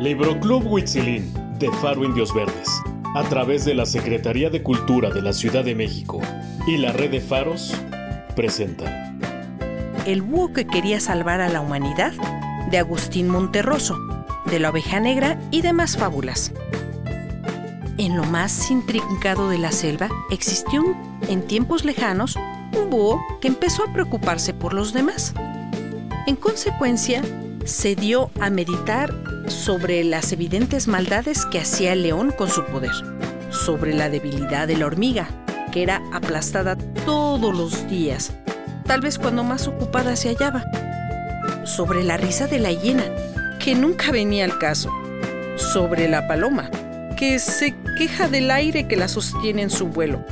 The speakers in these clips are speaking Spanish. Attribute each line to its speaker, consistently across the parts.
Speaker 1: Libro Club Huitzilín de Faro Indios Verdes, a través de la Secretaría de Cultura de la Ciudad de México y la Red de Faros, presenta
Speaker 2: El búho que quería salvar a la humanidad, de Agustín Monterroso, de la oveja negra y demás fábulas. En lo más intrincado de la selva existió en tiempos lejanos un búho que empezó a preocuparse por los demás. En consecuencia, se dio a meditar sobre las evidentes maldades que hacía el león con su poder, sobre la debilidad de la hormiga, que era aplastada todos los días, tal vez cuando más ocupada se hallaba, sobre la risa de la hiena, que nunca venía al caso, sobre la paloma, que se queja del aire que la sostiene en su vuelo,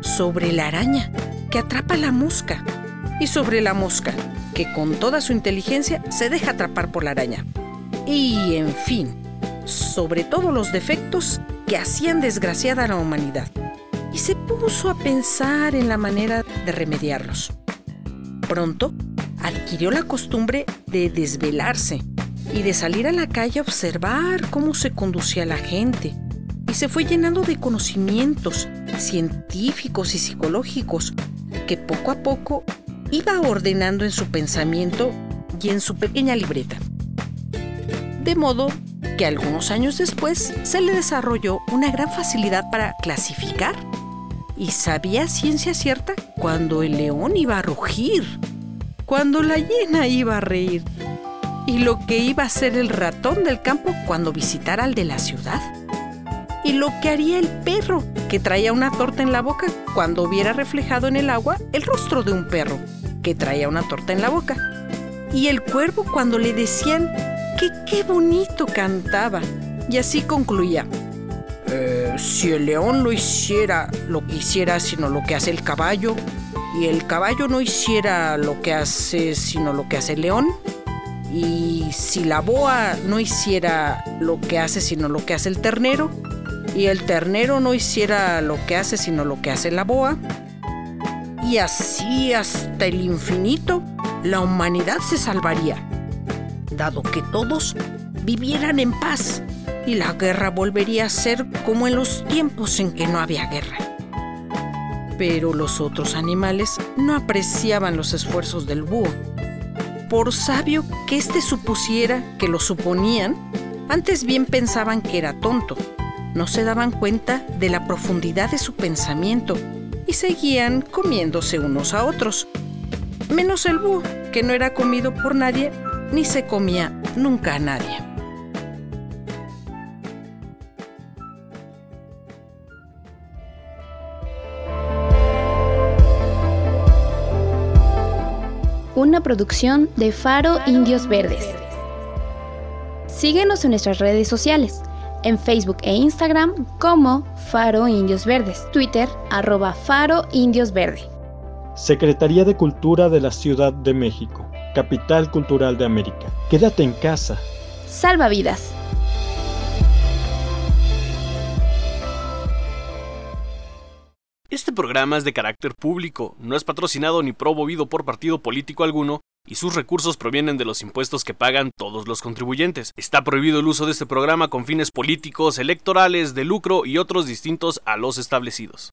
Speaker 2: sobre la araña, que atrapa la mosca, y sobre la mosca, que con toda su inteligencia se deja atrapar por la araña. Y, en fin, sobre todos los defectos que hacían desgraciada a la humanidad. Y se puso a pensar en la manera de remediarlos. Pronto adquirió la costumbre de desvelarse y de salir a la calle a observar cómo se conducía la gente. Y se fue llenando de conocimientos científicos y psicológicos que poco a poco iba ordenando en su pensamiento y en su pequeña libreta. De modo que algunos años después se le desarrolló una gran facilidad para clasificar y sabía ciencia cierta cuando el león iba a rugir, cuando la hiena iba a reír y lo que iba a ser el ratón del campo cuando visitara al de la ciudad y lo que haría el perro que traía una torta en la boca cuando viera reflejado en el agua el rostro de un perro que traía una torta en la boca. Y el cuervo cuando le decían que qué bonito cantaba. Y así concluía. "Eh, si el león no hiciera lo que hiciera, sino lo que hace el caballo, y el caballo no hiciera lo que hace, sino lo que hace el león, y si la boa no hiciera lo que hace, sino lo que hace el ternero, y el ternero no hiciera lo que hace, sino lo que hace la boa, y así hasta el infinito, la humanidad se salvaría, dado que todos vivieran en paz y la guerra volvería a ser como en los tiempos en que no había guerra. Pero los otros animales no apreciaban los esfuerzos del búho. Por sabio que éste supusiera que lo suponían, antes bien pensaban que era tonto. No se daban cuenta de la profundidad de su pensamiento y seguían comiéndose unos a otros. Menos el búho, que no era comido por nadie ni se comía nunca a nadie.
Speaker 3: Una producción de Faro Indios Verdes. Síguenos en nuestras redes sociales en Facebook e Instagram como Faro Indios Verdes, Twitter arroba Faro Indios Verde.
Speaker 4: Secretaría de Cultura de la Ciudad de México, Capital Cultural de América. Quédate en casa.
Speaker 3: Salva vidas.
Speaker 5: Este programa es de carácter público, no es patrocinado ni promovido por partido político alguno y sus recursos provienen de los impuestos que pagan todos los contribuyentes. Está prohibido el uso de este programa con fines políticos, electorales, de lucro y otros distintos a los establecidos.